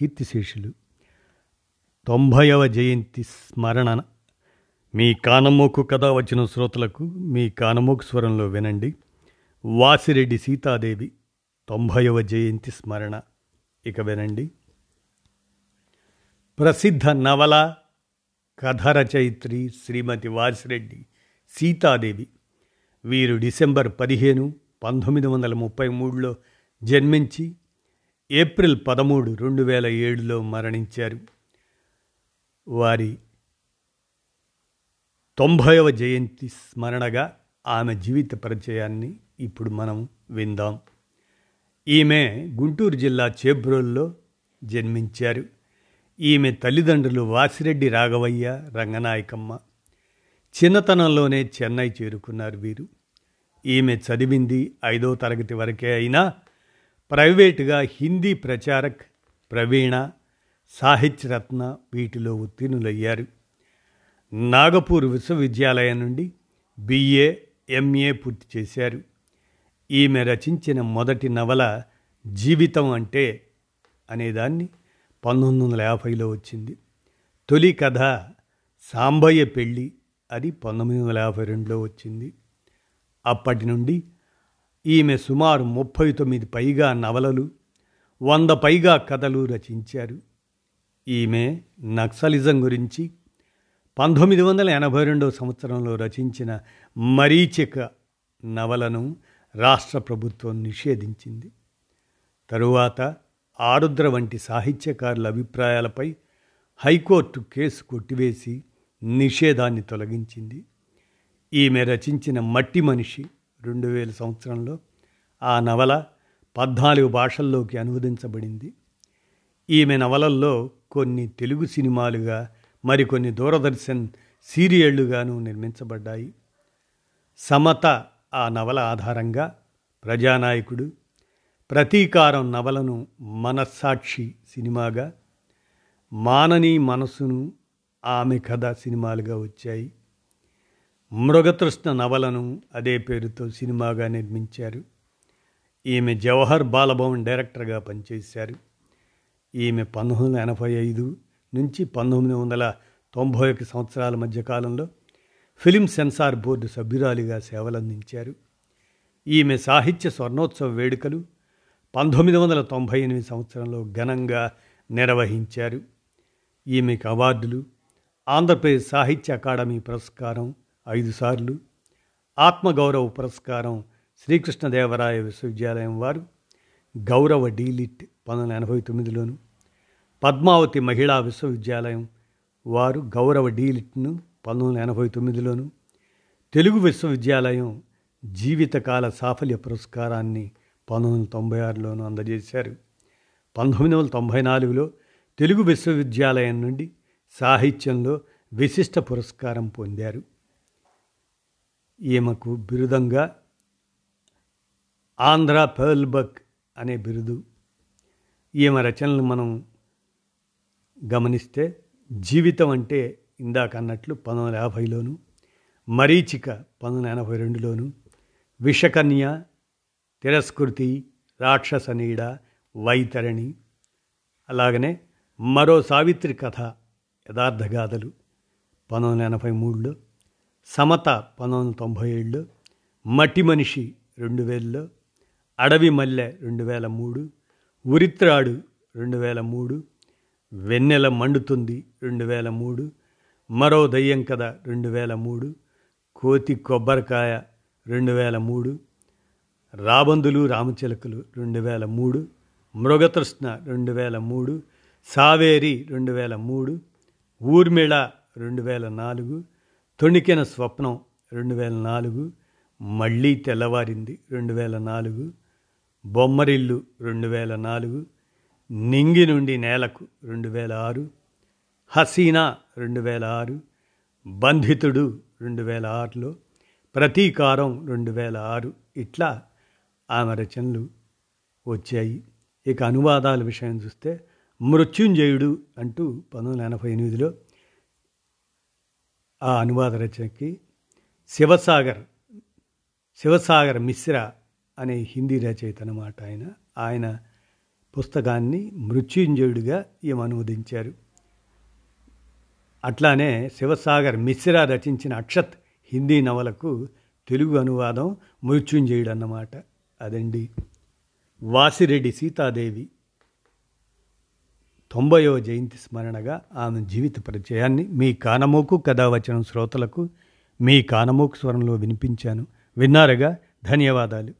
కీర్తిశేషులు. తొంభైవ జయంతి స్మరణ. మీ కానమోకు కథ వచ్చిన శ్రోతలకు మీ కానమోకు స్వరంలో వినండి. వాసిరెడ్డి సీతాదేవి తొంభైవ జయంతి స్మరణ. ఇక వినండి. ప్రసిద్ధ నవల కథ రచయిత్రి శ్రీమతి వాసిరెడ్డి సీతాదేవి. వీరు డిసెంబర్ పదిహేను పంతొమ్మిది వందల ముప్పై మూడులో జన్మించి ఏప్రిల్ పదమూడు రెండు వేల ఏడులో మరణించారు. వారి తొంభైవ జయంతి స్మరణగా ఆమె జీవిత పరిచయాన్ని ఇప్పుడు మనం విందాం. ఈమె గుంటూరు జిల్లా చేబ్రోల్లో జన్మించారు. ఈమె తల్లిదండ్రులు వాసిరెడ్డి రాఘవయ్య రంగనాయకమ్మ. చిన్నతనంలోనే చెన్నై చేరుకున్నారు వీరు. ఈమె చదివింది ఐదో తరగతి వరకే అయినా ప్రైవేటుగా హిందీ ప్రచారక్ ప్రవీణ సాహిత్యరత్న వీటిలో ఉత్తీర్ణులయ్యారు. నాగపూర్ విశ్వవిద్యాలయం నుండి బిఏ ఎంఏ పూర్తి చేశారు. ఈమె రచించిన మొదటి నవల జీవితం అంటే అనేదాన్ని పంతొమ్మిది వందల యాభైలో వచ్చింది. తొలి కథ సాంబయ్య పెళ్ళి అది పంతొమ్మిది వందల యాభై రెండులో వచ్చింది. అప్పటి నుండి ఈమె సుమారు ముప్పై తొమ్మిది పైగా నవలలు వంద పైగా కథలు రచించారు. ఈమె నక్సలిజం గురించి పంతొమ్మిది వందల ఎనభై రెండవ సంవత్సరంలో రచించిన మరీచిక నవలను రాష్ట్ర ప్రభుత్వం నిషేధించింది. తరువాత ఆరుద్ర వంటి సాహిత్యకారుల అభిప్రాయాలపై హైకోర్టు కేసు కొట్టివేసి నిషేధాన్ని తొలగించింది. ఈమె రచించిన మట్టి మనిషి రెండు వేల సంవత్సరంలో ఆ నవల పద్నాలుగు భాషల్లోకి అనువదించబడింది. ఈమె నవలల్లో కొన్ని తెలుగు సినిమాలుగా మరికొన్ని దూరదర్శన్ సీరియళ్ళుగాను నిర్మించబడ్డాయి. సమత ఆ నవల ఆధారంగా ప్రజానాయకుడు ప్రతీకారం నవలను మనస్సాక్షి సినిమాగా మానని మనసును ఆమె కథ సినిమాలుగా వచ్చాయి. మృగతృష్ణ నవలను అదే పేరుతో సినిమాగా నిర్మించారు. ఈమె జవహర్ బాలభవన్ డైరెక్టర్గా పనిచేశారు. ఈమె పంతొమ్మిది వందల ఎనభై ఐదు నుంచి పంతొమ్మిది వందల తొంభై ఒక సంవత్సరాల మధ్య కాలంలో ఫిలిం సెన్సార్ బోర్డు సభ్యురాలిగా సేవలందించారు. ఈమె సాహిత్య స్వర్ణోత్సవ వేడుకలు పంతొమ్మిది వందల తొంభై ఎనిమిది సంవత్సరంలో ఘనంగా నిర్వహించారు. ఈమెకు అవార్డులు ఆంధ్రప్రదేశ్ సాహిత్య అకాడమీ పురస్కారం ఐదు సార్లు. ఆత్మగౌరవ పురస్కారం శ్రీకృష్ణదేవరాయ విశ్వవిద్యాలయం వారు. గౌరవ డీలిట్ పంతొమ్మిది వందల ఎనభై తొమ్మిదిలోను. పద్మావతి మహిళా విశ్వవిద్యాలయం వారు గౌరవ డీలిట్ను పంతొమ్మిది వందల ఎనభై తొమ్మిదిలోను. తెలుగు విశ్వవిద్యాలయం జీవితకాల సాఫల్య పురస్కారాన్ని పంతొమ్మిది వందల తొంభై ఆరులోనూ అందజేశారు. పంతొమ్మిది వందల తొంభై నాలుగులో తెలుగు విశ్వవిద్యాలయం నుండి సాహిత్యంలో విశిష్ట పురస్కారం పొందారు. ఈమెకు బిరుదంగా ఆంధ్ర పర్ల్బక్ అనే బిరుదు. ఈమె రచనలు మనం గమనిస్తే జీవితం అంటే ఇందాక అన్నట్లు పంతొమ్మిది వందల యాభైలోను మరీచిక పంతొమ్మిది వందల ఎనభై రెండులోను విషకన్య తిరస్కృతి రాక్షస నీడ వైతరణి అలాగనే మరో సావిత్రి కథ యథార్థగాథలు పంతొమ్మిది వందల ఎనభై మూడులో సమత పంతొమ్మిది వందల తొంభై ఏళ్ళు మట్టి మనిషి రెండు వేలలో అడవి మల్లె రెండు వేల మూడు ఉరిత్రాడు రెండు వేల మూడు వెన్నెల మండుతుంది రెండు వేల మూడు మరో దయ్యం కథ రెండు వేల మూడు కోతి కొబ్బరికాయ రెండు వేల మూడు రాబందులు రామచిలకలు రెండు వేల మూడు మృగతృష్ణ రెండు వేల మూడు సావేరి రెండు వేల మూడు ఊర్మిళ రెండు వేల నాలుగు తొణికిన స్వప్నం రెండు వేల నాలుగు మళ్ళీ తెల్లవారింది రెండు వేల నాలుగు బొమ్మరిల్లు రెండు వేల నాలుగు నింగి నుండి నేలకు రెండు వేల ఆరు హసీనా రెండు వేల ఆరు బంధితుడు రెండు వేల ఆరులో ప్రతీకారం రెండు వేల ఆరు ఇట్లా ఆమె రచనలు వచ్చాయి. ఇక అనువాదాల విషయం చూస్తే మృత్యుంజయుడు అంటూ పంతొమ్మిది వందల ఎనభై ఎనిమిదిలో ఆ అనువాద రచనకి శివసాగర్ శివసాగర్ మిశ్రా అనే హిందీ రచయిత అనమాట ఆయన. ఆయన పుస్తకాన్ని మృత్యుంజయుడిగా ఈమె అనువదించారు. అట్లానే శివసాగర్ మిశ్రా రచించిన అక్షత్ హిందీ నవలకు తెలుగు అనువాదం మృత్యుంజయుడు అన్నమాట. అదండి. వాసిరెడ్డి సీతాదేవి. తొంభయో జయంతి స్మరణగా ఆమె జీవిత పరిచయాన్ని మీ కానమోకు కథావచనం శ్రోతలకు మీ కానమోకు స్వరంలో వినిపించాను. విన్నారుగా? ధన్యవాదాలు.